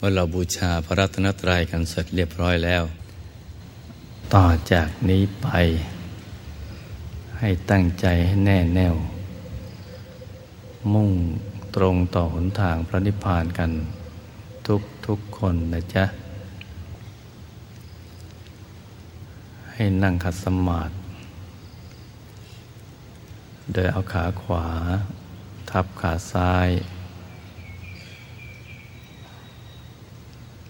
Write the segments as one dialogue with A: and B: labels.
A: เมื่อเราบูชาพระรัตนตรัยกันเสร็จเรียบร้อยแล้ว ต่อจากนี้ไป ให้ตั้งใจให้แน่แน่ว มุ่งตรงต่อหนทางพระนิพพานกัน ทุกทุกคนนะจ๊ะ ให้นั่งขัดสมาธิโดยเอาขาขวา ทับขาซ้าย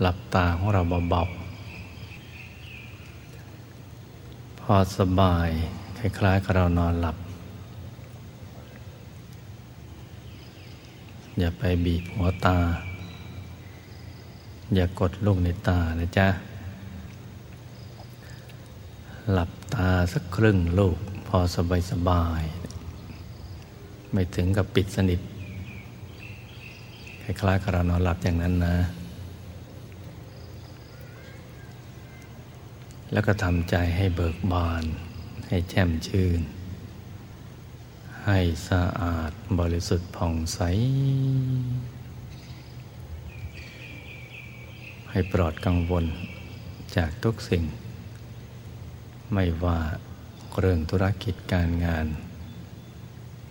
A: หลับตาของเราเบาๆ พอสบาย คล้ายๆกับเรานอนหลับ อย่าไปบีบหัวตา อย่ากดลูกในตานะจ๊ะ หลับตาสักครึ่งลูก พอสบายสบาย ไม่ถึงกับปิดสนิท คล้ายๆกับเรานอนหลับอย่างนั้นนะ แล้วก็ทำใจให้เบิกบาน ให้แจ่มชื่น ให้สะอาดบริสุทธิ์ผ่องใส ให้ปลอดกังวลจากทุกสิ่ง ไม่ว่าเรื่องธุรกิจการงาน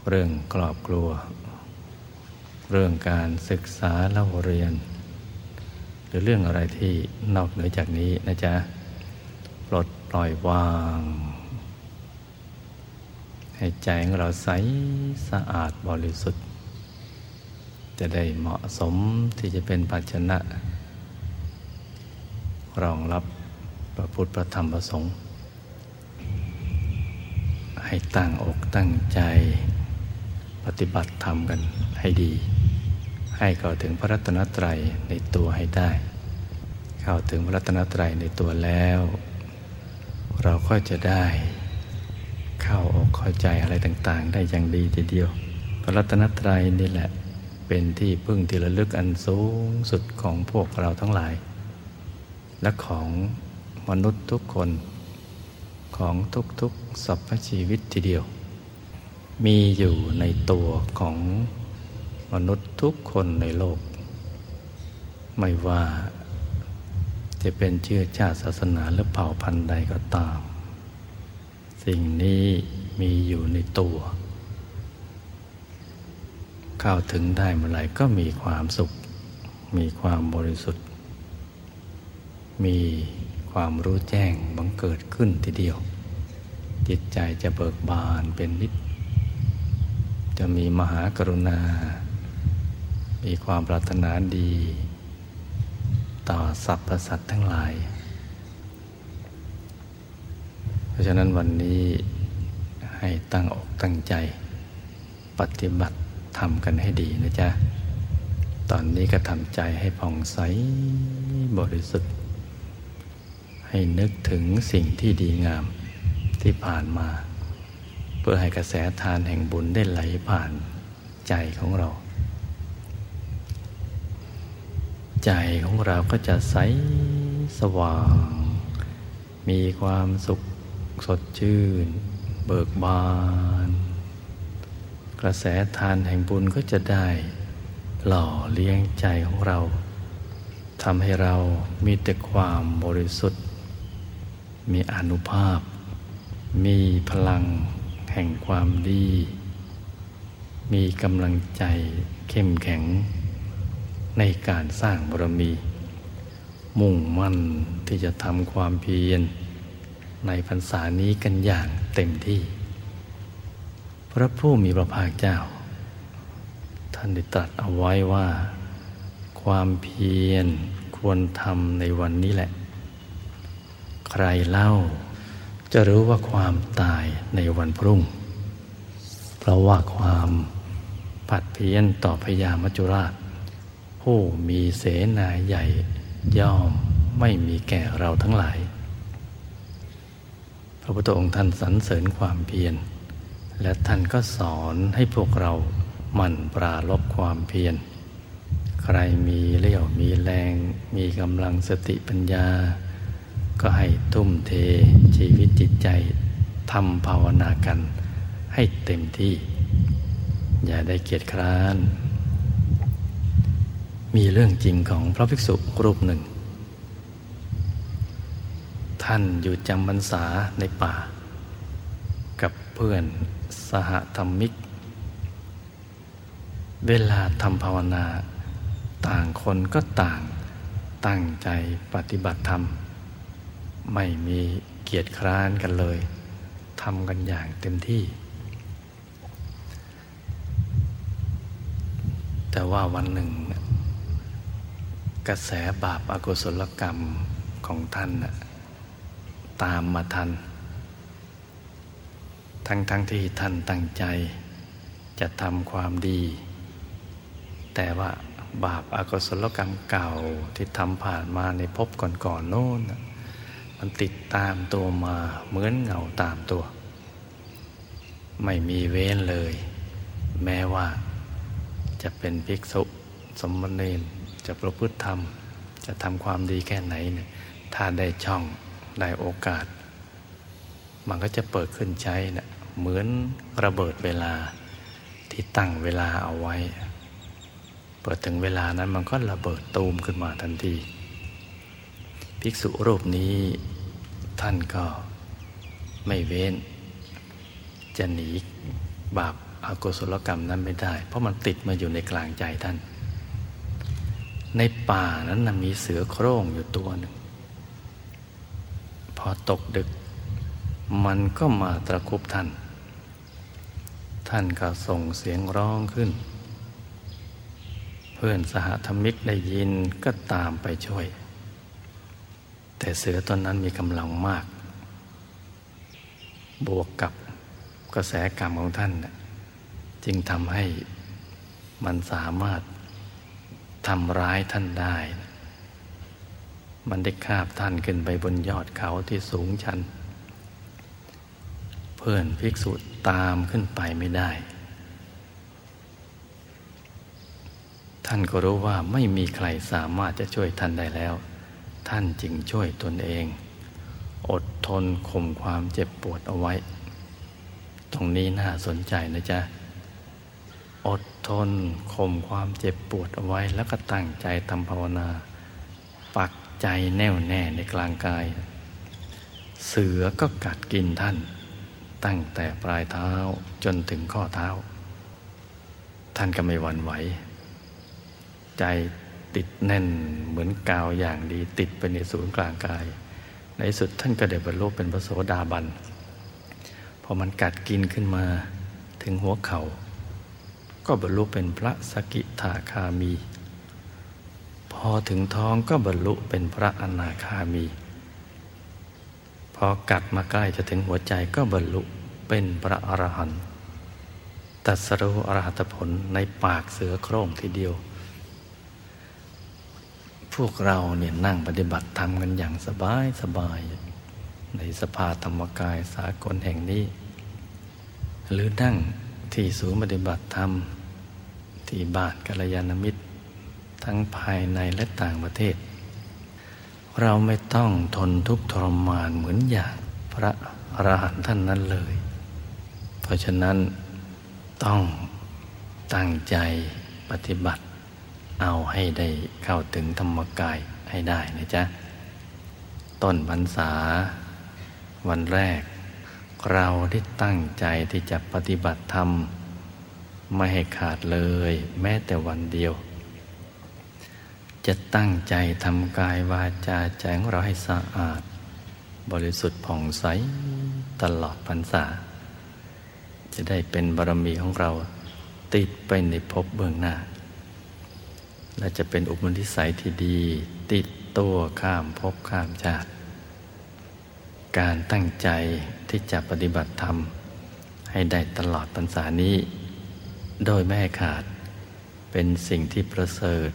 A: เรื่องกรอบกลัว เรื่องการศึกษาเล่าเรียน หรือเรื่องอะไรที่นอกเหนือจากนี้นะจ๊ะ ปลดปล่อยวาง ให้ใจของเราใสสะอาดบริสุทธิ์ จะได้เหมาะสมที่จะเป็นภาชนะ รองรับพระพุทธพระธรรมพระสงฆ์ให้ตั้งอกตั้งใจปฏิบัติธรรมกันให้ดี ให้เข้าถึงพระรัตนตรัยในตัวให้ได้ เข้าถึงพระรัตนตรัยในตัวแล้ว เราก็จะได้เข้าอกเข้าใจอะไรต่างๆ ได้อย่างดีทีเดียว พระรัตนตรัยนี่แหละเป็นที่พึ่งที่ระลึกอันสูงสุดของพวกเราทั้งหลาย และของมนุษย์ทุกคนของทุกๆสรรพชีวิตทีเดียว มีอยู่ในตัวของมนุษย์ทุกคนในโลก ไม่ว่า จะเป็นเชื้อชาติศาสนาหรือเผ่าพันธุ์ใดก็ตาม สิ่งนี้มีอยู่ในตัว เข้าถึงได้เมื่อไหร่ก็มีความสุข มีความบริสุทธิ์ มีความรู้แจ้งบังเกิดขึ้นทีเดียว จิตใจจะเบิกบานเป็นนิด จะมีมหากรุณา มีความปรารถนาดี ต่อสรรพสัตว์ทั้งหลาย เพราะฉะนั้นวันนี้ให้ตั้งอกตั้งใจ ปฏิบัติทำกันให้ดีนะจ๊ะ ตอนนี้ก็ทำใจให้ผ่องใสบริสุทธิ์ ให้นึกถึงสิ่งที่ดีงามที่ผ่านมา เพื่อให้กระแสทานแห่งบุญได้ไหลผ่านใจของเรา ใจของเราก็จะใสสว่าง มีความสุขสดชื่น เบิกบาน กระแสทานแห่งบุญก็จะได้ หล่อเลี้ยงใจของเราทำให้เรามีแต่ความบริสุทธิ์ มีอนุภาพ มีพลังแห่งความดี มีกำลังใจเข้มแข็ง ในการสร้างบารมี มุ่งมั่นที่จะทำความเพียรในพรรษานี้กันอย่างเต็มที่ พระผู้มีพระภาคเจ้า ท่านได้ตรัสเอาไว้ว่า ความเพียรควรทำในวันนี้แหละ ใครเล่าจะรู้ว่าความตายในวันพรุ่ง เพราะว่าความผัดเพี้ยนต่อพญามัจจุราช ผู้มีเสนาใหญ่ย่อมไม่มีแก่เราทั้งหลาย พระพุทธองค์ท่านสรรเสริญความเพียร และท่านก็สอนให้พวกเราหมั่นปราลบความเพียร ใครมีเลี้ยวมีแรง มีกำลังสติปัญญา ก็ให้ทุ่มเทชีวิตจิตใจทำภาวนากันให้เต็มที่ อย่าได้เกียจคร้าน มีเรื่องจริงของพระภิกษุรูปหนึ่ง ท่านอยู่จำพรรษาในป่า กับเพื่อนสหธรรมิก เวลาทำภาวนา ต่างคนก็ต่างตั้งใจปฏิบัติธรรม ไม่มีเกียรติคร้านกันเลยทำกันอย่างเต็มที่ แต่ว่าวันหนึ่ง กระแสบาปอากุศลกรรมของท่านตามมาทัน ทั้งทั้งที่ท่านตั้งใจจะทำความดี แต่ว่าบาปอากุศลกรรมเก่าที่ทำผ่านมาในภพก่อนๆโน้น มันติดตามตัวมาเหมือนเงาตามตัว ไม่มีเว้นเลย แม้ว่าจะเป็นภิกษุสมณเณร จะประพฤติธรรม จะทำความดีแค่ไหนเนี่ยถ้าได้ช่องได้โอกาส มันก็จะเปิดขึ้นใช้นะเหมือนระเบิดเวลาที่ตั้งเวลาเอาไว้ เปิดถึงเวลานั้นมันก็ระเบิดตูมขึ้นมาทันที ภิกษุรูปนี้ท่านก็ไม่เว้น จะหนีบาปอากุศลกรรมนั้นไม่ได้ เพราะมันติดมาอยู่ในกลางใจท่าน ในป่านั้นนะมีเสือโคร่งอยู่ตัวหนึ่ง พอตกดึก มันก็มาตะคุบท่าน ท่านก็ส่งเสียงร้องขึ้น เพื่อนสหธรรมิกได้ยินก็ตามไปช่วย แต่เสือตนนั้นมีกำลังมาก บวกกับกระแสกรรมของท่าน จึงทำให้มันสามารถ ทำร้ายท่านได้ มันได้คาบท่านขึ้นไปบนยอดเขาที่สูงชัน เพื่อนภิกษุตามขึ้นไปไม่ได้ ท่านก็รู้ว่าไม่มีใครสามารถจะช่วยท่านได้แล้ว ท่านจึงช่วยตนเอง อดทนข่มความเจ็บปวดเอาไว้ ตรงนี้น่าสนใจนะจ๊ะ อดทนข่มความเจ็บปวดเอาไว้ แล้วก็ตั้งใจทำภาวนา ปักใจแน่วแน่ในกลางกาย เสือก็กัดกินท่าน ตั้งแต่ปลายเท้าจนถึงข้อเท้า ท่านก็ไม่หวั่นไหว ใจติดแน่นเหมือนกาวอย่างดีติดไปในศูนย์กลางกาย ในสุดท่านก็ได้บรรลุเป็นพระโสดาบันพอมันกัดกินขึ้นมาถึงหัวเขา่า ก็บรรลุเป็นพระสกิทาคามี พอถึงท้องก็บรรลุเป็นพระอนาคามี พอกัดมาใกล้จะถึงหัวใจก็บรรลุเป็นพระอรหันต์ตัสรู้อรหัตผลในปากเสือโคร่งทีเดียว พวกเราเนี่ยนั่งปฏิบัติธรรมกันอย่างสบายสบาย ในสภาธรรมกายสากลแห่งนี้ หรือนั่งที่ศูนย์ปฏิบัติธรรม ที่บ้านกัลยาณมิตร ทั้งภายในและต่างประเทศ เราไม่ต้องทนทุกข์ทรมานเหมือนอย่างพระอรหันต์ท่านนั้นเลย เพราะฉะนั้นต้องตั้งใจปฏิบัติ เอาให้ได้เข้าถึงธรรมกายให้ได้นะจ๊ะ ต้นพรรษา วันแรก เราได้ตั้งใจที่จะปฏิบัติธรรม ไม่ให้ขาดเลย แม้แต่วันเดียว จะตั้งใจทำกายวาจาใจของเราให้สะอาด บริสุทธิ์ผ่องใสตลอดพรรษา จะได้เป็นบารมีของเราติดไปในภพเบื้องหน้า และจะเป็นอุปนิสัยที่ดี ติดตัวข้ามภพข้ามชาติ การตั้งใจที่จะปฏิบัติธรรม ให้ได้ตลอดพรรษานี้ โดยไม่ขาด เป็นสิ่งที่ประเสริฐ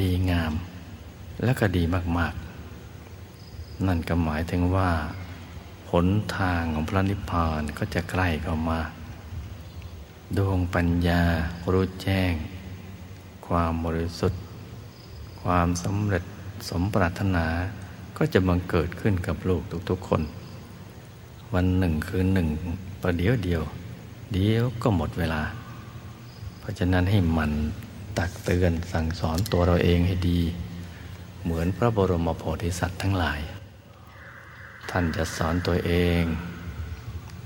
A: ดีงาม และก็ดีมาก ๆ นั่นก็หมายถึงว่าหนทางของพระนิพพานก็จะใกล้เข้ามา ดวงปัญญารู้แจ้ง ความบริสุทธิ์ ความสำเร็จสมปรารถนาก็จะบังเกิดขึ้นกับลูกทุกๆคน วันหนึ่งคืนหนึ่งประเดี๋ยวเดียว เดี๋ยวก็หมดเวลา เพราะฉะนั้นให้มันตักเตือนสั่งสอนตัวเราเองให้ดี เหมือนพระบรมโพธิสัตว์ทั้งหลาย ท่านจะสอนตัวเอง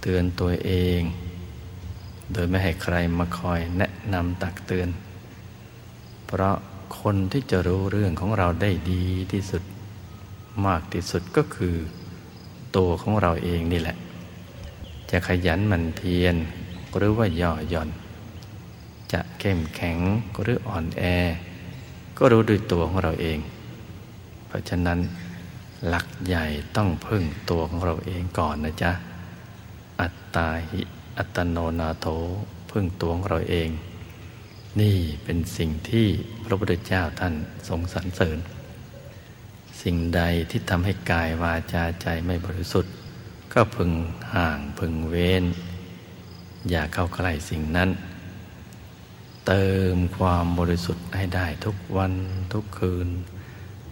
A: เตือนตัวเอง โดยไม่ให้ใครมาคอยแนะนำตักเตือน เพราะคนที่จะรู้เรื่องของเราได้ดีที่สุดมากที่สุดก็คือ ตัวของเราเองนี่แหละ จะขยันหมั่นเพียรหรือว่าย่อหย่อน จะเข้มแข็งหรืออ่อนแอ ก็รู้ด้วยตัวของเราเอง เพราะฉะนั้นหลักใหญ่ต้องพึ่งตัวของเราเองก่อนนะจ๊ะ อัตตาหิอัตโนนาโถพึ่งตัวของเราเอง นี่เป็นสิ่งที่พระพุทธเจ้าท่านทรงสรรเสริญ สิ่งใดที่ทำให้กายวาจาใจไม่บริสุทธิ์ ก็พึงห่างพึงเว้น อย่าเข้าใกล้สิ่งนั้น เติมความบริสุทธิ์ให้ได้ทุกวันทุกคืน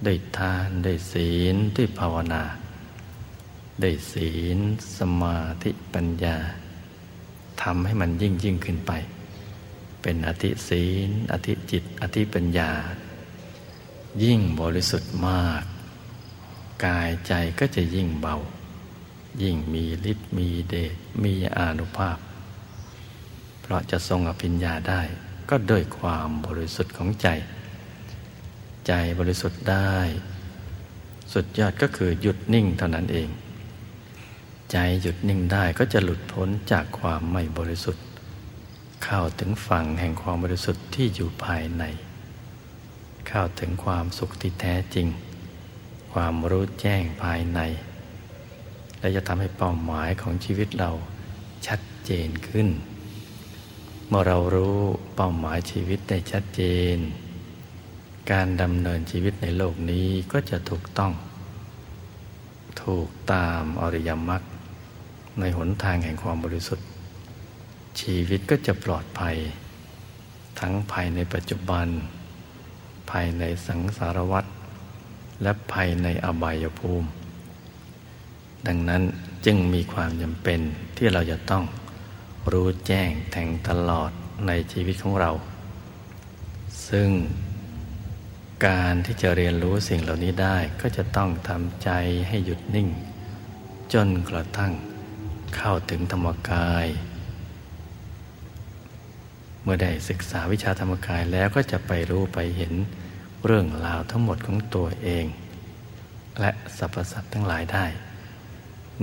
A: ได้ทานได้ศีลด้วยภาวนา ได้ศีลสมาธิปัญญาทำให้มันยิ่งยิ่งขึ้นไป เป็นอธิศีล อธิจิต อธิปัญญา ยิ่งบริสุทธิ์มาก กายใจก็จะยิ่งเบา ยิ่งมีฤทธิ์มีเดชมีอานุภาพ เพราะจะทรงอภิญญาได้ ก็ด้วยความบริสุทธิ์ของใจ ใจบริสุทธิ์ได้ สุดยอดก็คือหยุดนิ่งเท่านั้นเอง ใจหยุดนิ่งได้ก็จะหลุดพ้นจากความไม่บริสุทธิ์ เข้าถึงฝั่งแห่งความบริสุทธิ์ที่อยู่ภายใน เข้าถึงความสุขที่แท้จริง ความรู้แจ้งภายใน และจะทำให้เป้าหมายของชีวิตเราชัดเจนขึ้น เมื่อเรารู้เป้าหมายชีวิตได้ชัดเจน การดำเนินชีวิตในโลกนี้ก็จะถูกต้อง ถูกตามอริยมรรคในหนทางแห่งความบริสุทธิ์ ชีวิตก็จะปลอดภัย ทั้งภายในปัจจุบัน ภายในสังสารวัฏและภายในอบายภูมิ ดังนั้นจึงมีความจำเป็นที่เราจะต้อง รู้แจ้งแทงตลอดในชีวิตของเรา ซึ่งการที่จะเรียนรู้สิ่งเหล่านี้ได้ก็จะต้องทำใจให้หยุดนิ่ง จนกระทั่งเข้าถึงธรรมกาย เมื่อได้ศึกษาวิชาธรรมกายแล้วก็จะไปรู้ไปเห็นเรื่องราวทั้งหมดของตัวเอง และสรรพสัตว์ทั้งหลายได้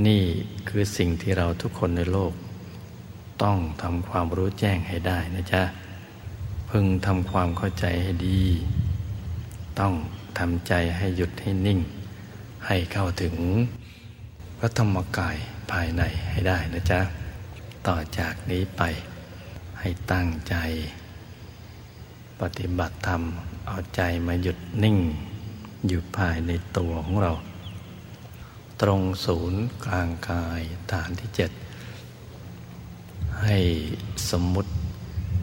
A: นี่คือสิ่งที่เราทุกคนในโลก ต้องทำความรู้แจ้งให้ได้นะจ๊ะ พึงทำความเข้าใจให้ดี ต้องทำใจให้หยุดให้นิ่ง ให้เข้าถึงพระธรรมกายภายในให้ได้นะจ๊ะ ต่อจากนี้ไปให้ตั้งใจ ปฏิบัติธรรมเอาใจมาหยุดนิ่ง อยู่ภายในตัวของเรา ตรงศูนย์กลางกายฐานที่เจ็ด ให้สมมุติ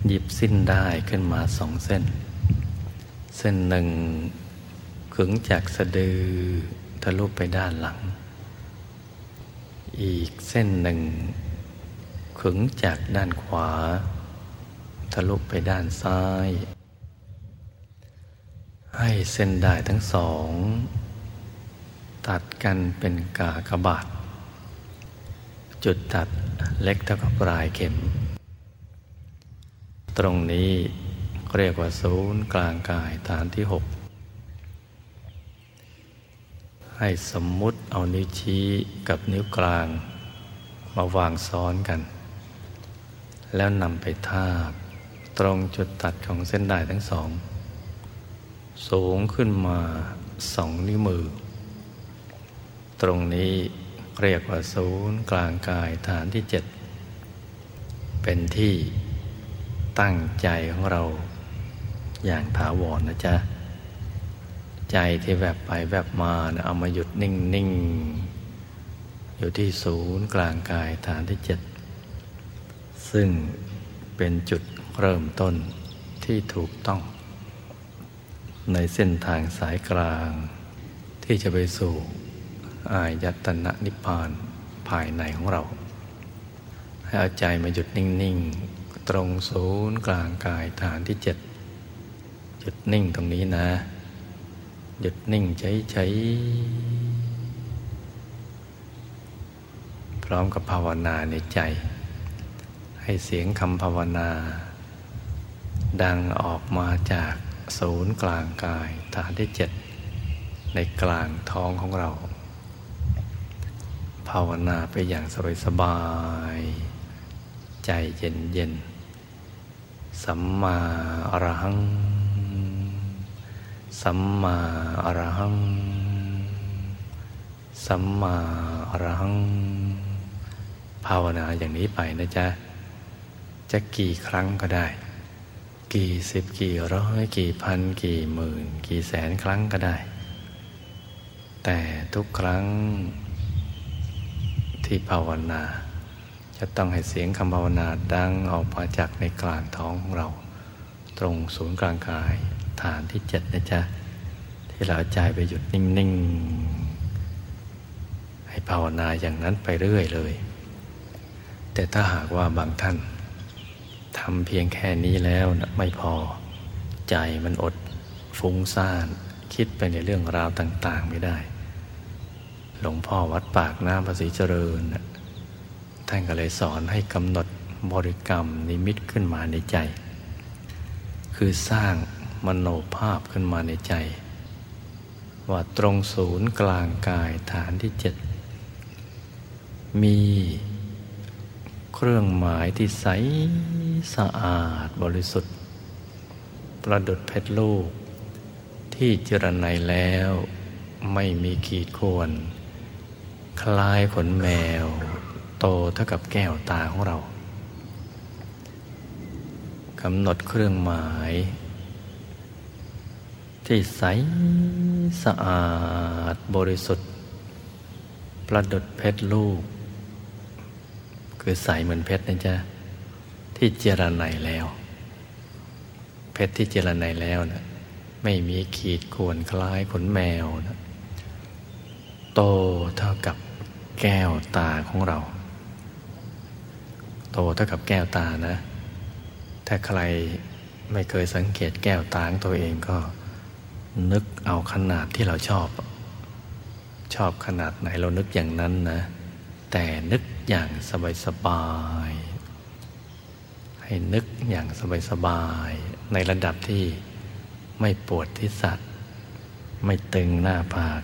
A: หยิบสิ้นได้ขึ้นมาสองเส้น เส้นหนึ่งขึงจากสะดือทะลุไปด้านหลัง อีกเส้นหนึ่งขึงจากด้านขวา ทะลุไปด้านซ้าย ให้เส้นได้ทั้งสอง ตัดกันเป็นกากบาท จุดตัดเล็กเท่ากับปลายเข็ม ตรงนี้เรียกว่าศูนย์กลางกายฐานที่หกให้สมมุติเอานิ้วชี้กับนิ้วกลาง มาวางซ้อนกัน แล้วนำไปทาบ ตรงจุดตัดของเส้นด้ายทั้งสอง สูงขึ้นมาสองนิ้วมือ ตรงนี้ เรียกว่าศูนย์กลางกายฐานที่เจ็ดเป็นที่ตั้งใจของเราอย่างถาวรนนะจ๊ะ ใจที่แวบบไปแวบมานะเอามาหยุดนิ่งนิ่งอยู่ที่ศูนย์กลางกายฐานที่เจ็ดซึ่งเป็นจุดเริ่มต้นที่ถูกต้อง ในเส้นทางสายกลางที่จะไปสู่ อายตนะนิพพานภายในของเรา ให้เอาใจมาหยุดนิ่ง ๆ ตรงศูนย์กลางกายฐานที่เจ็ดหยุดนิ่งตรงนี้นะ หยุดนิ่งใช้ๆพร้อมกับภาวนาในใจ ให้เสียงคำภาวนา ดังออกมาจากศูนย์กลางกายฐานที่เจ็ดในกลางท้องของเรา ภาวนาไปอย่างสบายๆใจเย็นๆสัมมาอรหัง สัมมาอรหัง สัมมาอรหัง ภาวนาอย่างนี้ไปนะจ๊ะ จะกี่ครั้งก็ได้ กี่สิบกี่ร้อยกี่พันกี่หมื่น กี่แสนครั้งก็ได้ แต่ทุกครั้ง ที่ภาวนา จะต้องให้เสียงคำภาวนาดังออกมาจากในกลางท้องของเรา ตรงศูนย์กลางกายฐานที่เจ็ดนะจ๊ะ ที่เราใจไปหยุดนิ่ง ๆ ให้ภาวนาอย่างนั้นไปเรื่อยเลย แต่ถ้าหากว่าบางท่านทำเพียงแค่นี้แล้วนะไม่พอ ใจมันอดฟุ้งซ่าน คิดไปในเรื่องราวต่าง ๆ ไม่ได้ หลวงพ่อวัดปากน้ำภาษีเจริญนท่านก็เลยสอนให้กำหนดบริกรรมนิมิตขึ้นมาในใจ คือสร้างมโนภาพขึ้นมาในใจ ว่าตรงศูนย์กลางกายฐานที่เจ็ดมีเครื่องหมายที่ใสสะอาดบริสุทธิ์ ประดุดเพชรลูก ที่เจรไนแล้วไม่มีขีดข่วน คล้ายขนแมว โตเท่ากับแก้วตาของเรากำหนดเครื่องหมาย ที่ใสสะอาดบริสุทธิ์ ประดุดเพชรลูก คือใสเหมือนเพชรนะจ๊ะที่เจรไนแล้ว เพชรที่เจรไนแล้วนะไม่มีขีดข่วนคล้ายขนแมวนะโตเท่ากับ แก้วตาของเรา โตเท่ากับแก้วตานะ ถ้าใครไม่เคยสังเกตแก้วตาของตัวเองก็ นึกเอาขนาดที่เราชอบ ชอบขนาดไหนเรานึกอย่างนั้นนะ แต่นึกอย่างสบายๆให้นึกอย่างสบายๆในระดับที่ไม่ปวดที่สัตว์ ไม่ตึงหน้าผาก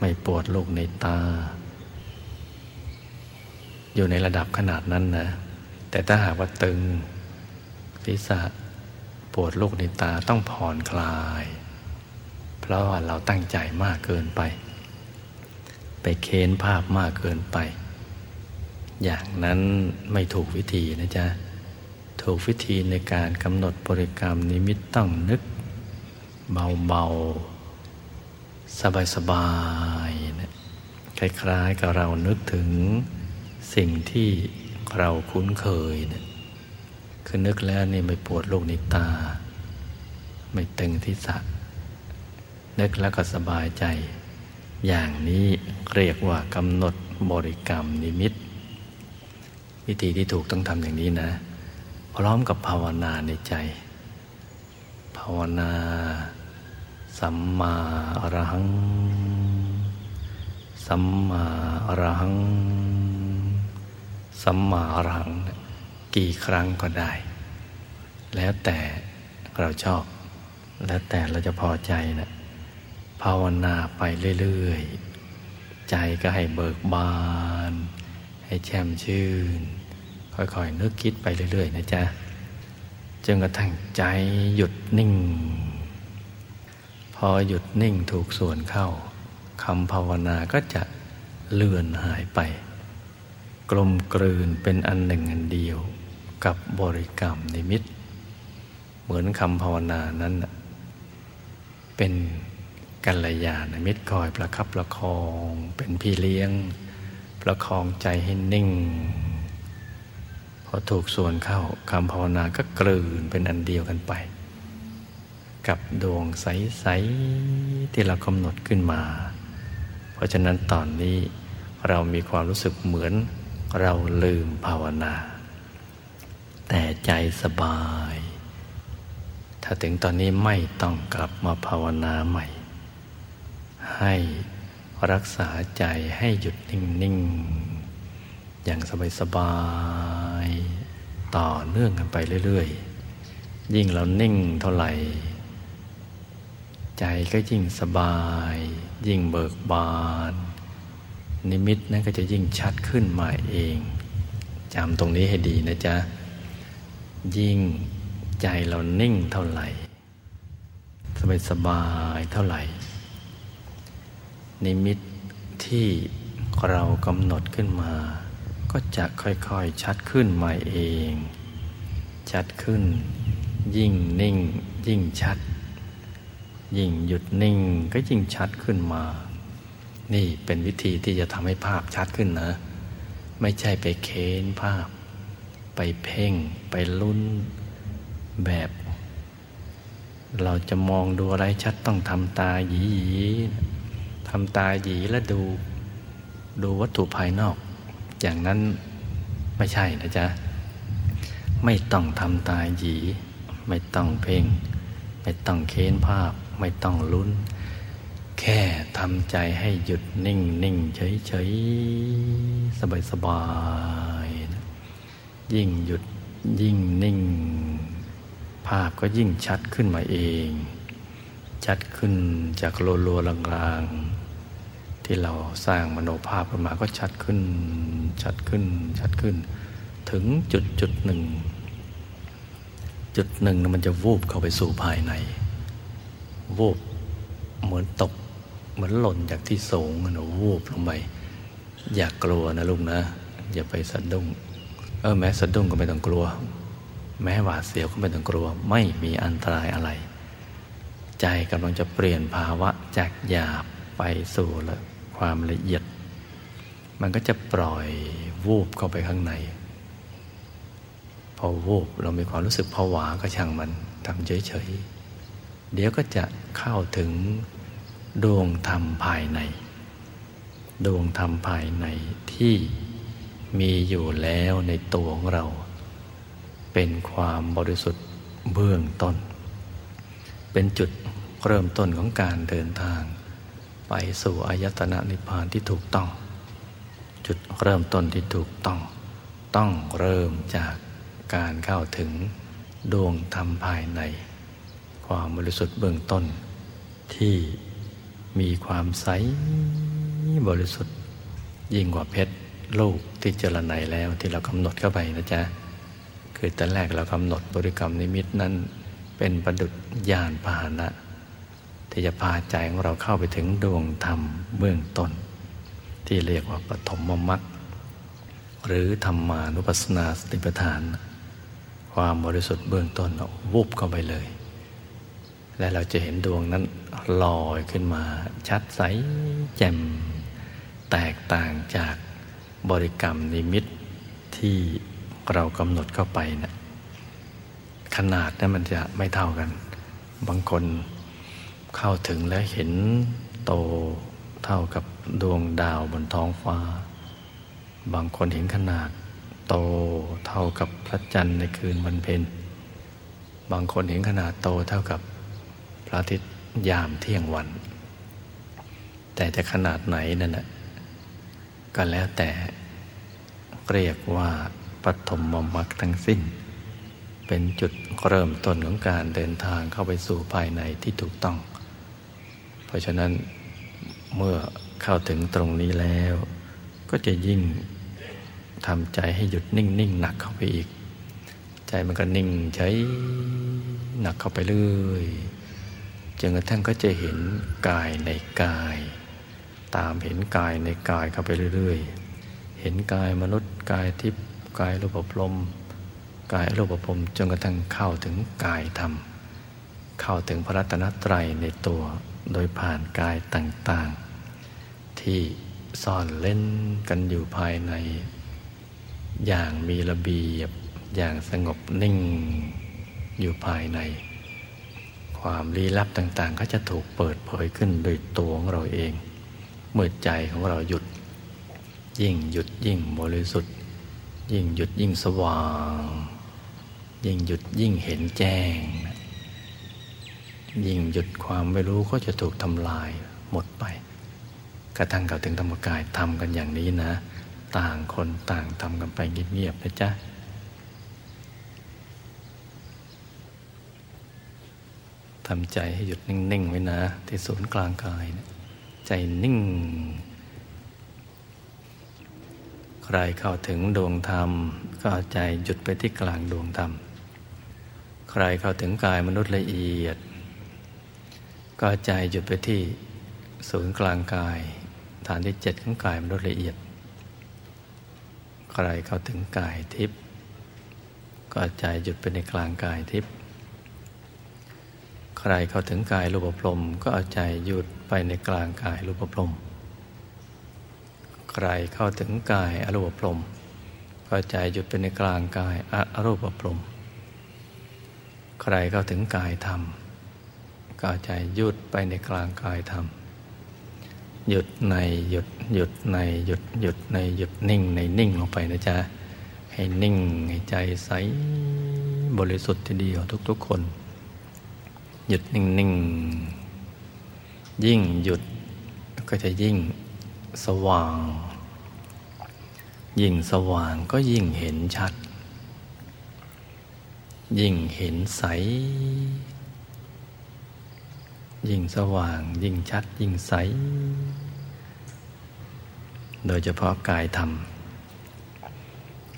A: ไม่ปวดลูกในตา อยู่ในระดับขนาดนั้นนะ แต่ถ้าหากว่าตึงศีรษะปวดลูกในตาต้องผ่อนคลาย เพราะว่าเราตั้งใจมากเกินไป ไปเค้นภาพมากเกินไป อย่างนั้นไม่ถูกวิธีนะจ๊ะ ถูกวิธีในการกำหนดบริกรรมนิมิตต้องนึก เบาๆ สบายๆนะคล้ายๆกับเรานึกถึง สิ่งที่เราคุ้นเคยเนะคือนึกแล้วนี่ไม่ปวดลูกในตา ไม่ตึงที่สะนึกแล้วก็สบายใจ อย่างนี้เรียกว่ากำหนดบริกรรมนิมิต วิธีที่ถูกต้องทำอย่างนี้นะ พร้อมกับภาวนาในใจ ภาวนา สัมมาอรหัง สัมมาอรหัง สัมมาอรหังกี่ครั้งก็ได้ แล้วแต่เราชอบ แล้วแต่เราจะพอใจนะภาวนาไปเรื่อยๆ ใจก็ให้เบิกบาน ให้แช่มชื่น ค่อยๆนึกคิดไปเรื่อยๆ นะจ๊ะจนกระทั่งใจหยุดนิ่ง พอหยุดนิ่งถูกส่วนเข้าคำภาวนาก็จะเลื่อนหายไป กลมกลืนเป็นอันหนึ่งอันเดียวกับบริกรรมนิมิต เหมือนคำภาวนานั้นเป็นกัลยาณมิตรคอยประคับประคอง เป็นพี่เลี้ยง ประคองใจให้นิ่ง พอถูกส่วนเข้าคำภาวนาก็กลืนเป็นอันเดียวกันไป กับดวงใส ๆ ที่เรากำหนดขึ้นมา เพราะฉะนั้นตอนนี้เรามีความรู้สึกเหมือน เราลืมภาวนา แต่ใจสบาย ถ้าถึงตอนนี้ไม่ต้องกลับมาภาวนาใหม่ ให้รักษาใจให้หยุดนิ่ง ๆ อย่างสบาย ๆ ต่อเนื่องกันไปเรื่อย ๆ ยิ่งเรานิ่งเท่าไหร่ ใจก็ยิ่งสบาย ยิ่งเบิกบาน นิมิตนั้นก็จะยิ่งชัดขึ้นมาเองจำตรงนี้ให้ดีนะจ๊ะ ยิ่งใจเรานิ่งเท่าไหร่ สบายสบายเท่าไหร่ นิมิตที่เรากำหนดขึ้นมา ก็จะค่อยๆชัดขึ้นมาเอง ชัดขึ้น ยิ่งนิ่ง ยิ่งชัด ยิ่งหยุดนิ่งก็ยิ่งชัดขึ้นมา นี่เป็นวิธีที่จะทำให้ภาพชัดขึ้นนะ ไม่ใช่ไปเค้นภาพ ไปเพ่ง ไปลุ้นแบบ เราจะมองดูอะไรชัดต้องทำตาหยีทำตาหยีแล้วดู ดูวัตถุภายนอก อย่างนั้นไม่ใช่นะจ๊ะ ไม่ต้องทำตาหยี ไม่ต้องเพ่ง ไม่ต้องเค้นภาพ ไม่ต้องลุ้น แค่ทำใจให้หยุดนิ่งนิ่งเฉยเฉยสบายสบายยิ่งหยุดยิ่งนิ่ง ภาพก็ยิ่งชัดขึ้นมาเอง ชัดขึ้นจากโลโลลางๆ ที่เราสร้างมโนภาพขึ้นมาก็ชัดขึ้น ชัดขึ้น ชัดขึ้น ถึงจุดจุดหนึ่ง จุดหนึ่งมันจะวูบเข้าไปสู่ภายใน วูบเหมือนตก เหมือนหล่นจากที่สูงมันวูบลงไปอย่ากกลัวนะลุงนะ อย่าไปสะดุ้งเออแม้สะดุ้งก็ไม่ต้องกลัว แม้หวาดเสียวก็ไม่ต้องกลัว ไม่มีอันตรายอะไร ใจกำลังจะเปลี่ยนภาวะจากหยาบไปสู่ละความละเอียด มันก็จะปล่อยวูบเข้าไปข้างใน พอวูบเรามีความรู้สึกผวาก็ช่างมันทำเฉยๆเดี๋ยวก็จะเข้าถึง ดวงธรรมภายใน ดวงธรรมภายในที่มีอยู่แล้วในตัวของเรา เป็นความบริสุทธิ์เบื้องต้น เป็นจุดเริ่มต้นของการเดินทาง ไปสู่อายตนะนิพพานที่ถูกต้อง จุดเริ่มต้นที่ถูกต้อง ต้องเริ่มจากการเข้าถึงดวงธรรมภายใน ความบริสุทธิ์เบื้องต้นที่ มีความใสบริสุทธิ์ ยิ่งกว่าเพชรลูกที่เจรไนแล้วที่เรากำหนดเข้าไปนะจ๊ะ คือแต่แรกเรากำหนดบริกรรมนิมิตนั้น เป็นประดุจญาณพาหนะ ที่จะพาใจของเราเข้าไปถึงดวงธรรมเบื้องต้น ที่เรียกว่าปฐมมรรคหรือธรรมานุปัสสนาสติปัฏฐาน ความบริสุทธิ์เบื้องต้นวุบเข้าไปเลย และเราจะเห็นดวงนั้น ลอยขึ้นมา ชัดใสแจ่ม แตกต่างจากบริกรรมนิมิตที่เรากำหนดเข้าไปนะขนาดนั้นมันจะไม่เท่ากัน บางคนเข้าถึงแล้วเห็นโตเท่ากับดวงดาวบนท้องฟ้า บางคนเห็นขนาดโตเท่ากับพระจันทร์ในคืนวันเพ็ญ บางคนเห็นขนาดโตเท่ากับพระอาทิตย์ ยามเที่ยงวัน แต่จะขนาดไหนนั่นแหะก็แล้วแต่เรียกว่าปฐมมมรรคทั้งสิ้น เป็นจุดเริ่มต้นของการเดินทางเข้าไปสู่ภายในที่ถูกต้อง เพราะฉะนั้นเมื่อเข้าถึงตรงนี้แล้ว ก็จะยิ่งทำใจให้หยุดนิ่งนิ่งหนักเข้าไปอีก ใจมันก็นิ่งใช้หนักเข้าไปเรื่อย จนกระทั่งก็จะเห็นกายในกาย ตามเห็นกายในกายเข้าไปเรื่อยๆ เห็นกายมนุษย์กายทิพย์กายรูปพรมกายรูปพรมจนกระทั่งเข้าถึงกายธรรม เข้าถึงพระรัตนตรัยในตัวโดยผ่านกายต่างๆ ที่ซ่อนเล่นกันอยู่ภายใน อย่างมีระเบียบอย่างสงบนิ่งอยู่ภายใน ความลี้ลับต่างๆ ก็จะถูกเปิดเผยขึ้นโดยตัวของเราเอง เมื่อใจของเราหยุด ยิ่งหยุดยิ่งบริสุทธิ์ ยิ่งหยุดยิ่งสว่าง ยิ่งหยุดยิ่งเห็นแจ้ง ยิ่งหยุดความไม่รู้ก็จะถูกทำลายหมดไปกระทั่งเก่าถึงธรรมกายทำกันอย่างนี้นะ ต่างคนต่างทำกันไปเงียบๆนะจ๊ะ ทำใจให้หยุดนิ่ง ๆ ไว้นะ ที่ศูนย์กลางกายนะใจนิ่ง ใครเข้าถึงดวงธรรม ก็เอาใจหยุดไปที่กลางดวงธรรม ใครเข้าถึงกายมนุษย์ละเอียด ก็ใจหยุดไปที่ศูนย์กลางกาย ฐานที่เจ็ดของกายมนุษย์ละเอียด ใครเข้าถึงกายทิพย์ก็ใจหยุดไปในกลางกายทิพย์ ใครเข้าถึงกายรูปพรมก็เอาใจหยุดไปในกลางกายรูปพรมใครเข้าถึงกายอรูปพรมก็ใจหยุดไปในกลางกายอรูปพรมใครเข้าถึงกายธรรมก็ใจหยุดไปในกลางกายธรรมหยุดในหยุดหยุดในหยุดหยุดในหยุดนิ่งในนิ่งลงไปนะจ๊ะให้นิ่งให้ใจใสบริสุทธิ์ทีเดียวทุก ๆ คน หยุดนิ่งๆ ยิ่งหยุดก็จะยิ่งสว่าง ยิ่งสว่างก็ยิ่งเห็นชัด ยิ่งเห็นใส ยิ่งสว่าง ยิ่งชัด ยิ่งใส โดยเฉพาะกายธรรม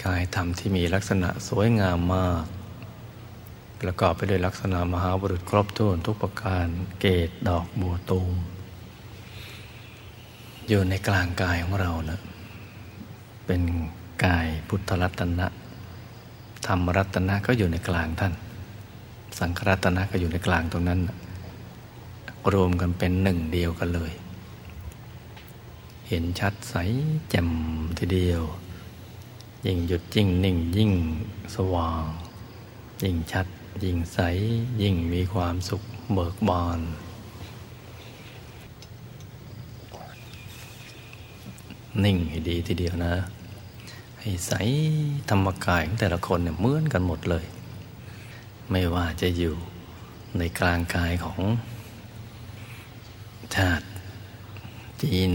A: กายธรรมที่มีลักษณะสวยงามมาก ประกอบไปด้วยลักษณะมหาบุรุษครบถ้วนทุกประการเกตดอกบัวตูมอยู่ในกลางกายของเรานะเป็นกายพุทธรัตนะธรรมรัตนะก็อยู่ในกลางท่าน สังฆรัตนะก็อยู่ในกลางตรงนั้น รวมกันเป็นหนึ่งเดียวกันเลย เห็นชัดใสแจ่มทีเดียว ยิ่งหยุดยิ่งนิ่งยิ่งสว่าง ยิ่งชัด ยิ่งใสยิ่งมีความสุขเบิกบาน นิ่งให้ดีทีเดียวนะ ให้ใสธรรมกายของแต่ละคนเนี่ยเหมือนกันหมดเลย ไม่ว่าจะอยู่ในกลางกายของ ชาติจีน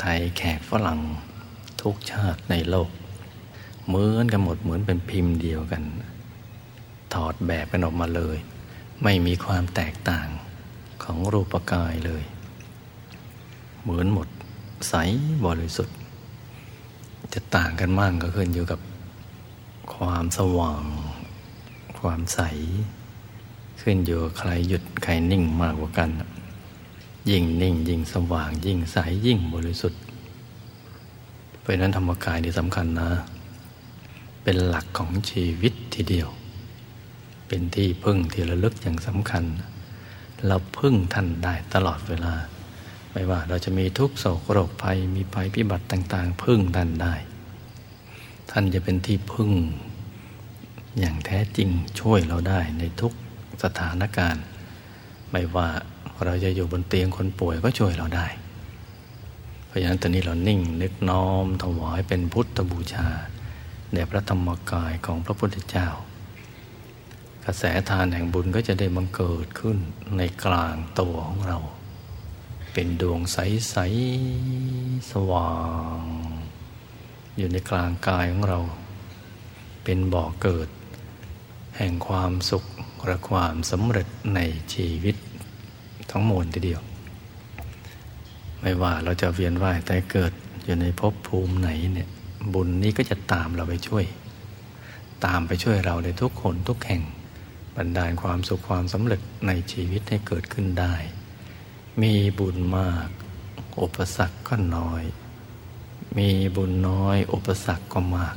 A: ไทยแขกฝรั่ง ทุกชาติในโลก เหมือนกันหมดเหมือนเป็นพิมพ์เดียวกัน ถอดแบบกันออกมาเลย ไม่มีความแตกต่างของรูปกายเลย เหมือนหมดใสบริสุทธิ์ จะต่างกันมากก็ขึ้นอยู่กับความสว่าง ความใส ขึ้นอยู่ใครหยุดใครนิ่งมากกว่ากัน ยิ่งนิ่ง ยิ่งสว่าง ยิ่งใสยิ่งบริสุทธิ์เพราะนั้นธรรมกายนี่สำคัญนะ เป็นหลักของชีวิตทีเดียว เป็นที่พึ่งที่ระลึกอย่างสำคัญ เราพึ่งท่านได้ตลอดเวลา ไม่ว่าเราจะมีทุกโศกโรคภัยมีภัยพิบัติต่าง ๆ พึ่งท่านได้ ท่านจะเป็นที่พึ่ง อย่างแท้จริงช่วยเราได้ในทุกสถานการณ์ ไม่ว่าเราจะอยู่บนเตียงคนป่วยก็ช่วยเราได้ เพราะฉะนั้นตอนนี้เรานิ่งนึกน้อมถวายเป็นพุทธบูชาแด่พระธรรมกายของพระพุทธเจ้า กระแสทานแห่งบุญก็จะได้บังเกิดขึ้นในกลางตัวของเรา เป็นดวงใสๆสว่าง อยู่ในกลางกายของเรา เป็นบ่อเกิด แห่งความสุขและความสำเร็จในชีวิตทั้งมวลทีเดียว ไม่ว่าเราจะเวียนว่ายแต่เกิดอยู่ในภพภูมิไหนเนี่ยบุญนี้ก็จะตามเราไปช่วย ตามไปช่วยเราในทุกคนทุกแห่ง บันดาลความสุขความสำเร็จในชีวิตให้เกิดขึ้นได้ มีบุญมาก อุปสรรคก็น้อย มีบุญน้อย อุปสรรคก็มาก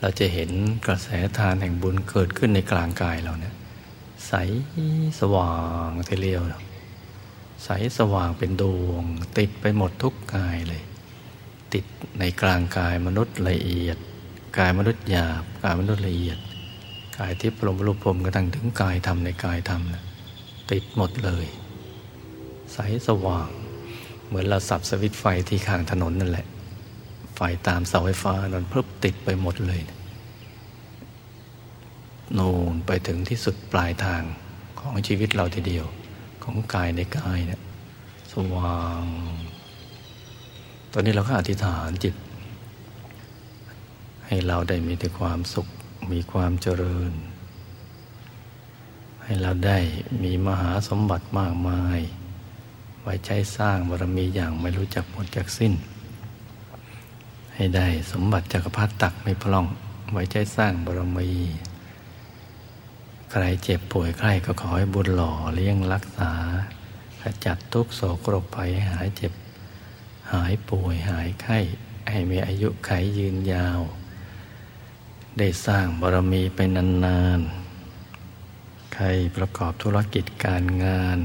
A: เราจะเห็นกระแสทานแห่งบุญเกิดขึ้นในกลางกายเราเนี่ยใสสว่างเทเลียวใสสว่างเป็นดวง ติดไปหมดทุกกายเลย ติดในกลางกายมนุษย์ละเอียด กายมนุษย์หยาบ กายมนุษย์ละเอียดายที่ปรมรูปพรมกระทั่งถึงกายธรรมในกายธรรมนะติดหมดเลย ใสสว่าง เหมือนเราสับสวิตไฟที่ข้างถนนนั่นแหละ ไฟตามเสาไฟฟ้านั้นเพิ่มติดไปหมดเลยนะโน่นไปถึงที่สุดปลายทางของชีวิตเราทีเดียว ของกายในกายเนะี่ยสว่าง ตอนนี้เราก็อธิษฐานจิต ให้เราได้มีแต่ความสุข มีความเจริญ ให้เราได้มีมหาสมบัติมากมาย ไว้ใช้สร้างบารมีอย่างไม่รู้จักหมดจากสิ้น ให้ได้สมบัติจักรพรรดิตักไม่พล่อง ไว้ใช้สร้างบารมีใครเจ็บป่วยใครก็ขอให้บุญหล่อเลี้ยงรักษาขจัดทุกโศกโรคภัยหายเจ็บ หายป่วยหายไข้ ให้มีอายุไขยืนยาว ได้สร้างบารมีไปนานๆ ใครประกอบธุรกิจการงาน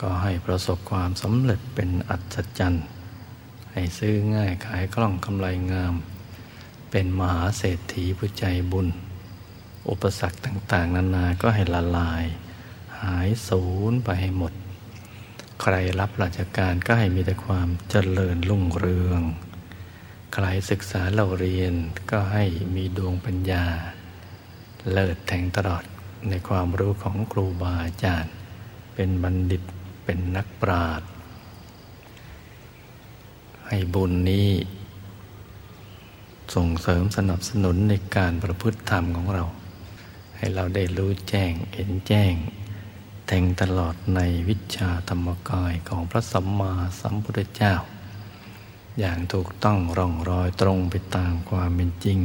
A: ก็ให้ประสบความสำเร็จเป็นอัศจรรย์ ให้ซื้อง่ายขายคล่องกำไรงาม เป็นมหาเศรษฐีผู้ใจบุญ อุปสรรคต่างๆ นานาก็ให้ละลาย หายสูญไปให้หมด ใครรับราชการก็ให้มีแต่ความเจริญรุ่งเรือง ใครศึกษาเราเรียนก็ให้มีดวงปัญญา เลิศแทงตลอดในความรู้ของครูบาอาจารย์ เป็นบัณฑิตเป็นนักปราชญ์ให้บุญนี้ ส่งเสริมสนับสนุนในการประพฤติธรรมของเรา ให้เราได้รู้แจ้งเห็นแจ้ง แทงตลอดในวิชาธรรมกายของพระสัมมาสัมพุทธเจ้า อย่างถูกต้องร่องรอยตรงไปตามความเป็นจริง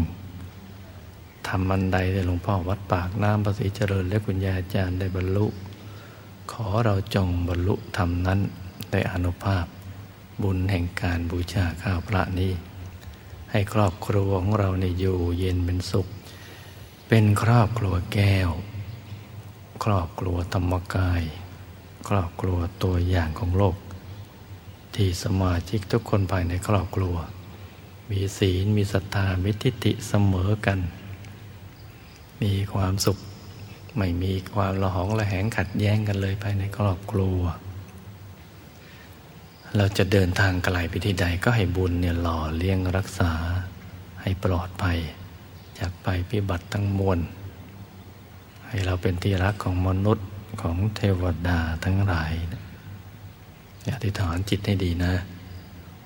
A: ทำมันใดที่หลวงพ่อวัดปากน้ำภาษีเจริญ และคุณยาอาจารย์ได้บรรลุ ขอเราจงบรรลุธรรมนั้นได้อนุภาพ บุญแห่งการบูชาข้าวพระนี้ ให้ครอบครัวของเราในอยู่เย็นเป็นสุข เป็นครอบครัวแก้ว ครอบครัวธรรมกาย ครอบครัวตัวอย่างของโลก ที่สมาชิกทุกคนภายในครอบครัว มีศีลมีศรัทธามิทิติเสมอกัน มีความสุข ไม่มีความละหองละแหงขัดแย้งกันเลยภายในครอบครัว เราจะเดินทางไกลไปที่ใดก็ให้บุญเนี่ยหล่อเลี้ยงรักษา ให้ปลอดภัย จากไปพิบัติทั้งมวล ให้เราเป็นที่รักของมนุษย์ของเทวดาทั้งหลาย อย่าอธิษฐานจิตให้ดีนะ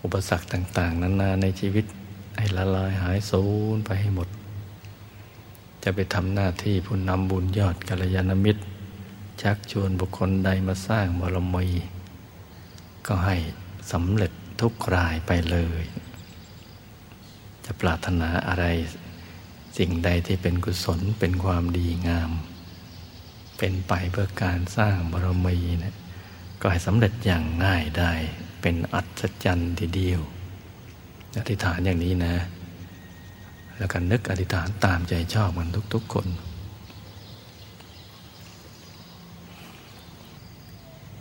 A: อุปสรรคต่าง ๆ นานาในชีวิต ให้ละลายหายสูญไปให้หมด จะไปทำหน้าที่ผู้นำบุญยอดกัลยาณมิตร ชักชวนบุคคลใดมาสร้างบารมีก็ให้สำเร็จทุกรายไปเลย จะปรารถนาอะไร สิ่งใดที่เป็นกุศลเป็นความดีงาม เป็นไปเพื่อการสร้างบารมีนะ ก็ให้สำเร็จอย่างง่ายได้ เป็นอัศจรรย์ทีเดียว อธิษฐานอย่างนี้นะ แล้วกันนึกอธิษฐานตามใจชอบมันทุก ๆ คน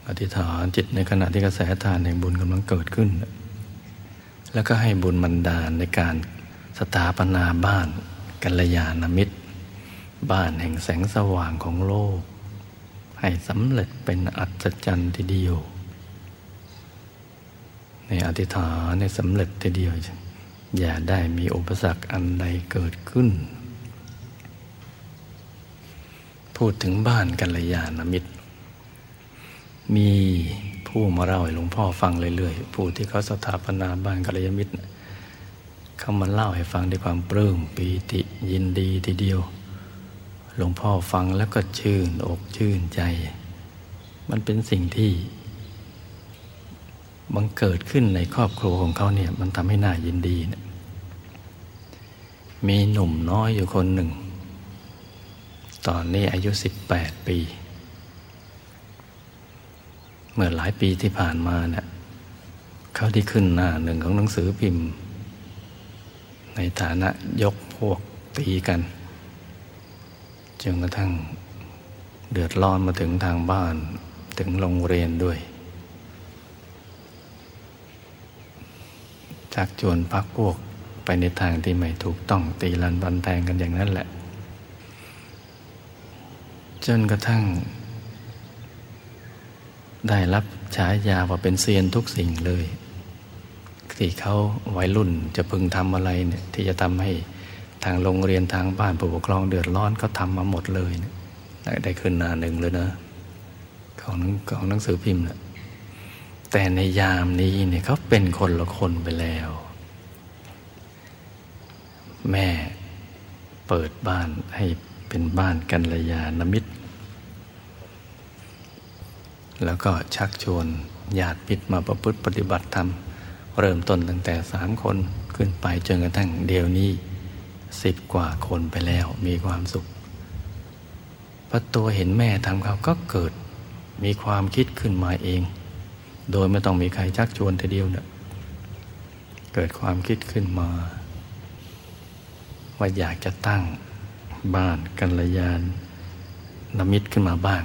A: อธิษฐานจิตในขณะที่กระแสทานแห่งบุญกำลังเกิดขึ้น แล้วก็ให้บุญมันดาลในการสถาปนาบ้านกัลยาณมิตร บ้านแห่งแสงสว่างของโลก ให้สำเร็จเป็นอัศจรรย์ทีเดียวในอธิษฐานในสำเร็จทีเดียว อย่าได้มีอุปสรรคอันใดเกิดขึ้น พูดถึงบ้านกัลยาณมิตร มีผู้มาเล่าให้หลวงพ่อฟังเรื่อยๆผู้ที่เขาสถาปนาบ้านกัลยาณมิตรเขามาเล่าให้ฟังด้วยความปลื้มปีติยินดีทีเดียว หลวงพ่อฟังแล้วก็ชื่นอกชื่นใจ มันเป็นสิ่งที่บังเกิดขึ้นในครอบครัวของเขาเนี่ย มันทำให้น่ายินดีนะมีหนุ่มน้อยอยู่คนหนึ่ง ตอนนี้อายุสิบแปดปี เมื่อหลายปีที่ผ่านมาเนะี่ยเขาที่ขึ้นหน้าหนึ่งของหนังสือพิมพ์ ในฐานะยกพวกตีกัน จนกระทั่งเดือดร้อนมาถึงทางบ้านถึงโรงเรียนด้วย จากจวนพักพวกไปในทางที่ไม่ถูกต้องตีลันบันแทงกันอย่างนั้นแหละ จนกระทั่ง ได้รับฉายาว่าเป็นเซียนทุกสิ่งเลย ที่เขาวัยรุ่นจะพึงทำอะไรเนี่ยที่จะทำให้ ทางโรงเรียนทางบ้านผู้ปกครองเดือดร้อนก็ทำมาหมดเลยนี่ยได้ขึ้นหน้าหนึ่งเลยนะ ของของหนังสือพิมพ์นะแต่ในยามนี้เนี่ยเขาเป็นคนละคนไปแล้ว แม่เปิดบ้านให้เป็นบ้านกันระยาณมิตร แล้วก็ชักชวนญาติพิตรมาประพฤติปฏิบัติธรรม เริ่มต้นตั้งแต่สามคนขึ้นไปจนกระทั่งเดียวนี้ สิบกว่าคนไปแล้วมีความสุขพอตัวเห็นแม่ทำเขาก็เกิดมีความคิดขึ้นมาเอง โดยไม่ต้องมีใครชักชวนทีเดียวเนี่ยเกิดความคิดขึ้นมา ว่าอยากจะตั้งบ้านกัลยาณนมิตรขึ้นมาบ้าง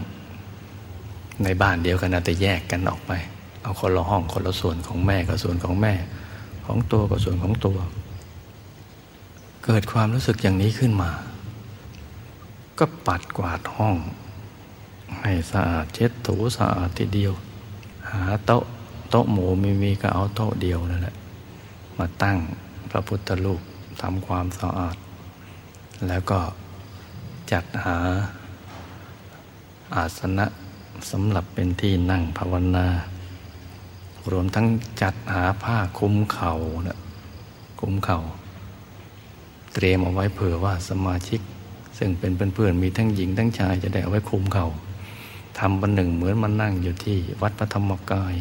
A: ในบ้านเดียวกันแต่แยกกันออกไป เอาคนละห้องคนละส่วนของแม่กับส่วนของแม่ ของตัวกับส่วนของตัว เกิดความรู้สึกอย่างนี้ขึ้นมา ก็ปัดกวาดห้อง ให้สะอาดเช็ดถูสะอาดทีเดียว หาโต๊ะโต๊ะหมูไม่มีก็เอาโต๊ะเดียวนั่นแหละมาตั้งพระพุทธรูปทำความสะอาด แล้วก็จัดหาอาสนะสำหรับเป็นที่นั่งภาวนารวมทั้งจัดหาผ้าคุ้มเข่านะคุ้มเข่า เตรียมเอาไว้เผื่อว่าสมาชิก ซึ่งเป็นเพื่อนๆมีทั้งหญิงทั้งชายจะได้เอาไว้คุมเขา่าทำบันหนึ่งเหมือนมันนั่งอยู่ที่วัดพระธรรมกาย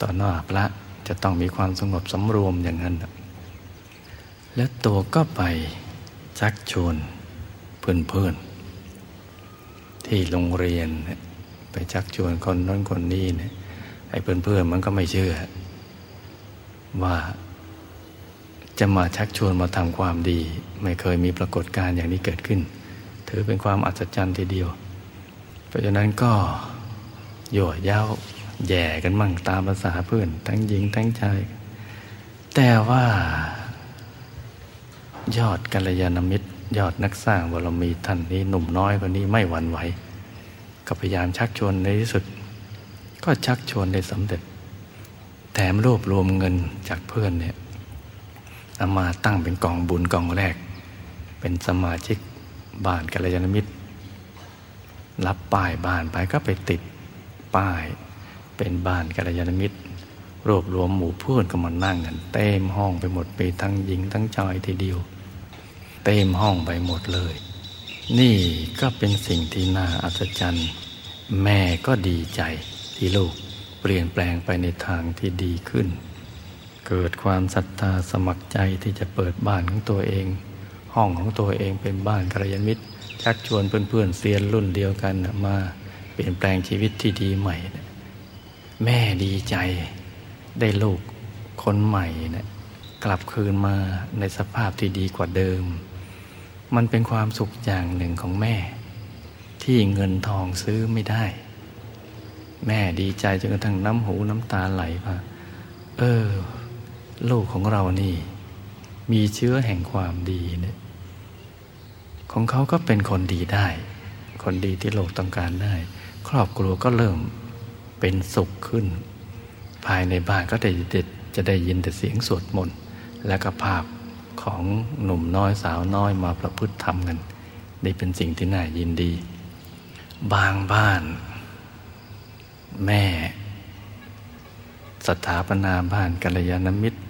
A: ต่อหน้าพระจะต้องมีความสงบสำรวมอย่างนั้น และตัวก็ไปชักชวนเพื่อนๆ ที่โรงเรียนไปชักชวนคนนั้นคนนี้เนี่ยไอ้เพื่อนๆมันก็ไม่เชื่อ ว่า จะมาชักชวนมาทำความดี ไม่เคยมีปรากฏการณ์อย่างนี้เกิดขึ้น ถือเป็นความอัศจรรย์ทีเดียว เพราะฉะนั้นก็โยเย้าแย่กันมั่งตามภาษาเพื่อน ทั้งหญิงทั้งชาย แต่ว่ายอดกัลยาณมิตร ยอดนักสร้างบารมีท่านนี้หนุ่มน้อยคนนี้ไม่หวั่นไหวก็พยายามชักชวนในที่สุด ก็ชักชวนได้สำเร็จ แถมรวบรวมเงินจากเพื่อนเนี่ย อามาตั้งเป็นกองบุญกองแรก เป็นสมาชิกบ้านกัลยาณมิตร รับป้ายบ้านไปก็ไปติดป้าย เป็นบ้านกัลยาณมิตร รวบรวมหมู่เพื่อนก็มานั่งกันเต็มห้องไปหมดไปทั้งหญิงทั้งชายทีเดียว เต็มห้องไปหมดเลย นี่ก็เป็นสิ่งที่น่าอัศจรรย์แม่ก็ดีใจที่ลูกเปลี่ยนแปลงไปในทางที่ดีขึ้น เกิดความศรัทธาสมัครใจที่จะเปิดบ้านของตัวเอง ห้องของตัวเองเป็นบ้านกัลยาณมิตรชักชวนเพื่อนๆเซียนรุ่นเดียวกันมาเปลี่ยนแปลงชีวิตที่ดีใหม่ แม่ดีใจได้ลูกคนใหม่นะกลับคืนมาในสภาพที่ดีกว่าเดิม มันเป็นความสุขอย่างหนึ่งของแม่ ที่เงินทองซื้อไม่ได้ แม่ดีใจจนกระทั่งน้ำหูน้ำตาไหลว่าเออ ลูกของเรานี่ มีเชื้อแห่งความดีเนี่ยของเขาก็เป็นคนดีได้ คนดีที่โลกต้องการได้ ครอบครัวก็เริ่มเป็นสุขขึ้น ภายในบ้านก็ได้จะได้ยินแต่เสียงสวดมนต์และก็ภาพของหนุ่มน้อยสาวน้อยมาประพฤติธรรมกันนี่เป็นสิ่งที่น่ายินดี บางบ้าน แม่สถาปนาบ้านกัลยาณมิตร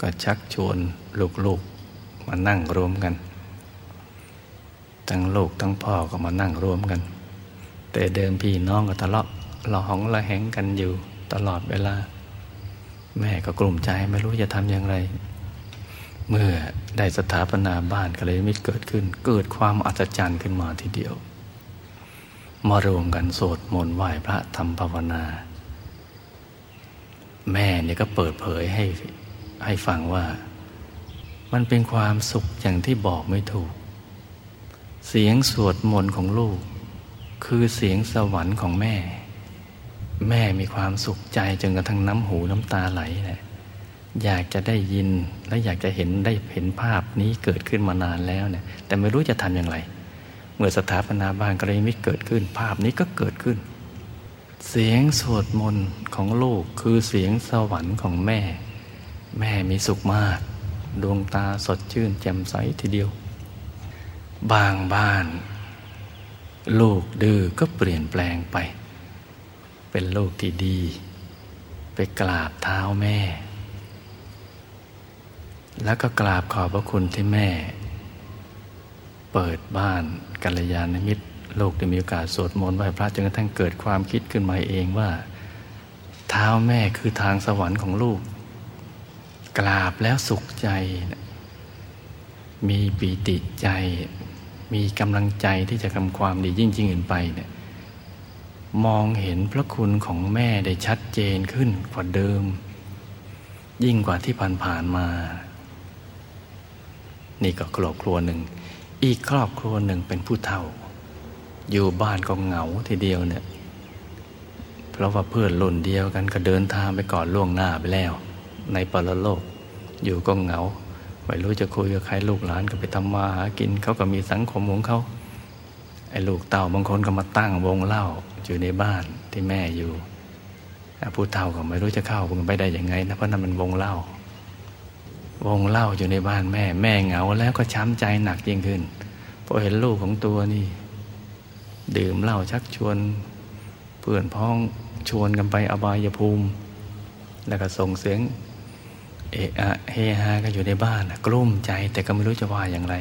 A: ก็ชักชวนลูกๆมานั่งรวมกัน ทั้งลูกทั้งพ่อก็มานั่งรวมกัน แต่เดิมพี่น้องก็ทะเลาะหลองละแหงกันอยู่ตลอดเวลา แม่ก็กลุ่มใจไม่รู้จะทำอย่างไร เมื่อได้สถาปนาบ้านก็เลยมิตรเกิดขึ้น เกิดความอัศจรรย์ขึ้นมาทีเดียว มารวมกันโสดมนต์ไหว้พระทำภาวนา แม่เนี่ยก็เปิดเผยให้ ให้ฟังว่า มันเป็นความสุขอย่างที่บอกไม่ถูก เสียงสวดมนต์ของลูก คือเสียงสวรรค์ของแม่ แม่มีความสุขใจจนกระทั่งน้ำหูน้ำตาไหลเลยอยากจะได้ยินและอยากจะเห็นได้เห็นภาพนี้เกิดขึ้นมานานแล้วเนี่ยแต่ไม่รู้จะทำอย่างไร เมื่อสถาปนาบ้านกระมิตเกิดขึ้น ภาพนี้ก็เกิดขึ้น เสียงสวดมนต์ของลูกคือเสียงสวรรค์ของแม่ แม่มีสุขมาก ดวงตาสดชื่นแจ่มใสทีเดียว บางบ้าน ลูกดื้อก็เปลี่ยนแปลงไป เป็นลูกที่ดี ไปกราบเท้าแม่ แล้วก็กราบขอบพระคุณที่แม่ เปิดบ้านกัลยาณมิตรลูกได้มีโอกาสสวดมนต์ไหว้พระจนกระทั่งเกิดความคิดขึ้นมาเองว่า เท้าแม่คือทางสวรรค์ของลูก กราบแล้วสุขใจ มีปีติใจ มีกำลังใจที่จะทำความดียิ่งยิ่งขึ้นไปเนี่ยมองเห็นพระคุณของแม่ได้ชัดเจนขึ้นกว่าเดิม ยิ่งกว่าที่ผ่านๆมา นี่ก็ครอบครัวหนึ่ง อีกครอบครัวหนึ่งเป็นผู้เฒ่า อยู่บ้านก็เหงาทีเดียวเนี่ย เพราะว่าเพื่อนรุ่นเดียวกันก็เดินทางไปก่อนล่วงหน้าไปแล้ว ในปรโลก อยู่ก็เหงา ไม่รู้จะคุยกับใครลูกหลานก็ไปทำมาหากินเขาก็มีสังคมของเขาไอ้ลูกเต่าบางคนก็มาตั้งวงเล่าอยู่ในบ้านที่แม่อยู่ผู้เฒ่าก็ไม่รู้จะเข้าไปได้ยังไงนะเพราะนั่นมันวงเล่า วงเล่าอยู่ในบ้านแม่ แม่เหงาแล้วก็ช้ำใจหนักยิ่งขึ้นพอเห็นลูกของตัวนี่ ดื่มเหล้าชักชวน เพื่อนพ้องชวนกันไปอบายภูมิ แล้วก็ส่งเสียง เอะอะเฮฮากันอยู่ในบ้านกลุ้มใจแต่ก็ไม่รู้จะว่าอย่างไร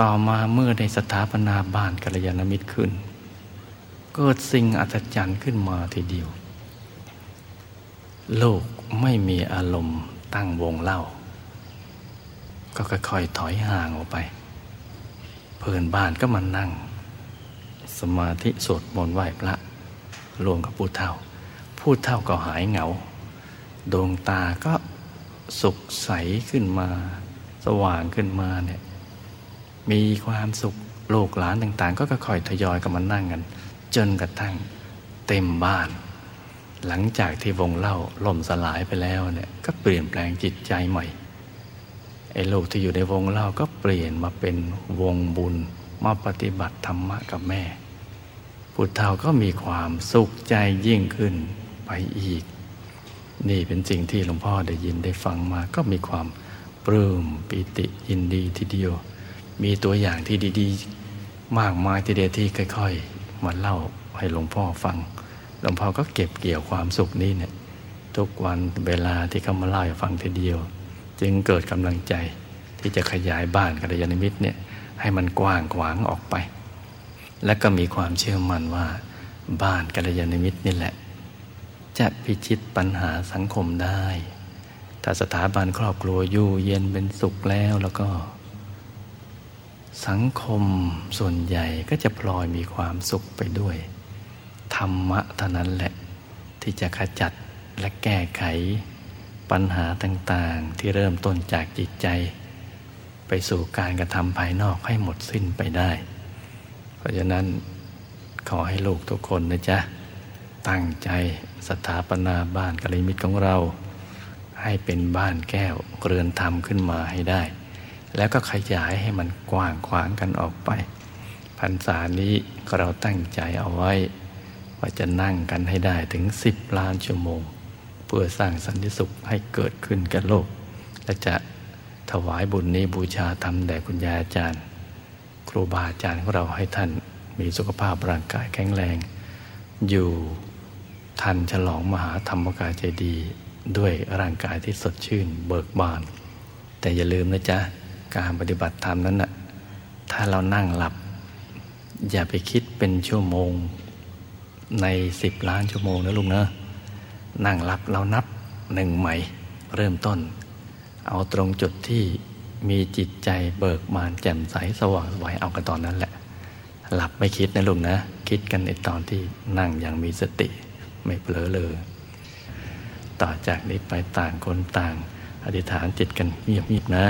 A: ต่อมาเมื่อได้สถาปนาบ้านกัลยาณมิตรขึ้น เกิดสิ่งอัศจรรย์ขึ้นมาทีเดียว โลกไม่มีอารมณ์ตั้งวงเล่า ก็ค่อยๆถอยห่างออกไป เพื่อนบ้านก็มานั่ง สมาธิสวดมนต์ไหว้พระรวมกับผู้เฒ่า ผู้เฒ่าก็หายเหงา ดวงตาก็สุขใสขึ้นมา สว่างขึ้นมาเนี่ยมีความสุขโลกหลานต่างๆ ก็ค่อยๆทยอยกันมานั่งกัน จนกระทั่งเต็มบ้าน หลังจากที่วงเล่าล่มสลายไปแล้วเนี่ยก็เปลี่ยนแปลงจิตใจใหม่ไอ้ลูกที่อยู่ในวงเล่าก็เปลี่ยนมาเป็นวงบุญมาปฏิบัติธรรมะกับแม่พุทธเฒ่าก็มีความสุขใจยิ่งขึ้นไปอีก นี่เป็นสิ่งที่หลวงพ่อได้ยินได้ฟังมาก็มีความปลื้มปิติยินดีทีเดียว มีตัวอย่างที่ดีๆ มากมายทีเดียวที่ค่อยๆมาเล่าให้หลวงพ่อฟัง หลวงพ่อก็เก็บเกี่ยวความสุขนี้เนี่ยทุกวันเวลาที่เขามาเล่าให้ฟังทีเดียว จึงเกิดกำลังใจที่จะขยายบ้านกัลยาณมิตรเนี่ยให้มันกว้างขวางออกไป และก็มีความเชื่อมั่นว่าบ้านกัลยาณมิตรนี่แหละ จะพิชิตปัญหาสังคมได้ ถ้าสถาบันครอบครัวอยู่เย็นเป็นสุขแล้วแล้วก็ สังคมส่วนใหญ่ก็จะพลอยมีความสุขไปด้วย ธรรมะเท่านั้นแหละ ที่จะขจัดและแก้ไข ปัญหาต่างๆ ที่เริ่มต้นจากจิตใจ ไปสู่การกระทำภายนอกให้หมดสิ้นไปได้ เพราะฉะนั้นขอให้ลูกทุกคนนะจ๊ะ ตั้งใจสถาปนาบ้านกะลิมิตของเรา ให้เป็นบ้านแก้วเรือนธรรมขึ้นมาให้ได้ แล้วก็ขยายให้มันกว้างขวางกันออกไปพรรษานี้เราตั้งใจเอาไว้ ว่าจะนั่งกันให้ได้ถึงสิบล้านชั่วโมง เพื่อสร้างสันติสุขให้เกิดขึ้นกับโลก และจะถวายบุญนี้บูชาธรรมแด่คุณยายอาจารย์ ครูบาอาจารย์ของเราให้ท่านมีสุขภาพร่างกายแข็งแรง อยู่ ทันฉลองมหาธรรมกายใจดีด้วยร่างกายที่สดชื่นเบิกบาน แต่อย่าลืมนะจ๊ะ การปฏิบัติธรรมนั้นนะ่ะถ้าเรานั่งหลับ อย่าไปคิดเป็นชั่วโมง ในสิบล้านชั่วโมงนะลุงนะนั่งหลับเรานับหนึ่งใหม่ เริ่มต้น เอาตรงจุดที่มีจิตใจเบิกบานแจ่มใสสว่างไวเอากันตอนนั้นแหละ หลับไม่คิดนะลุงนะ คิดกันในตอนที่นั่งอย่างมีสติ ไม่เผลอเลย ต่อจากนี้ไปต่างคนต่าง อธิษฐานจิตกันเงียบๆนะ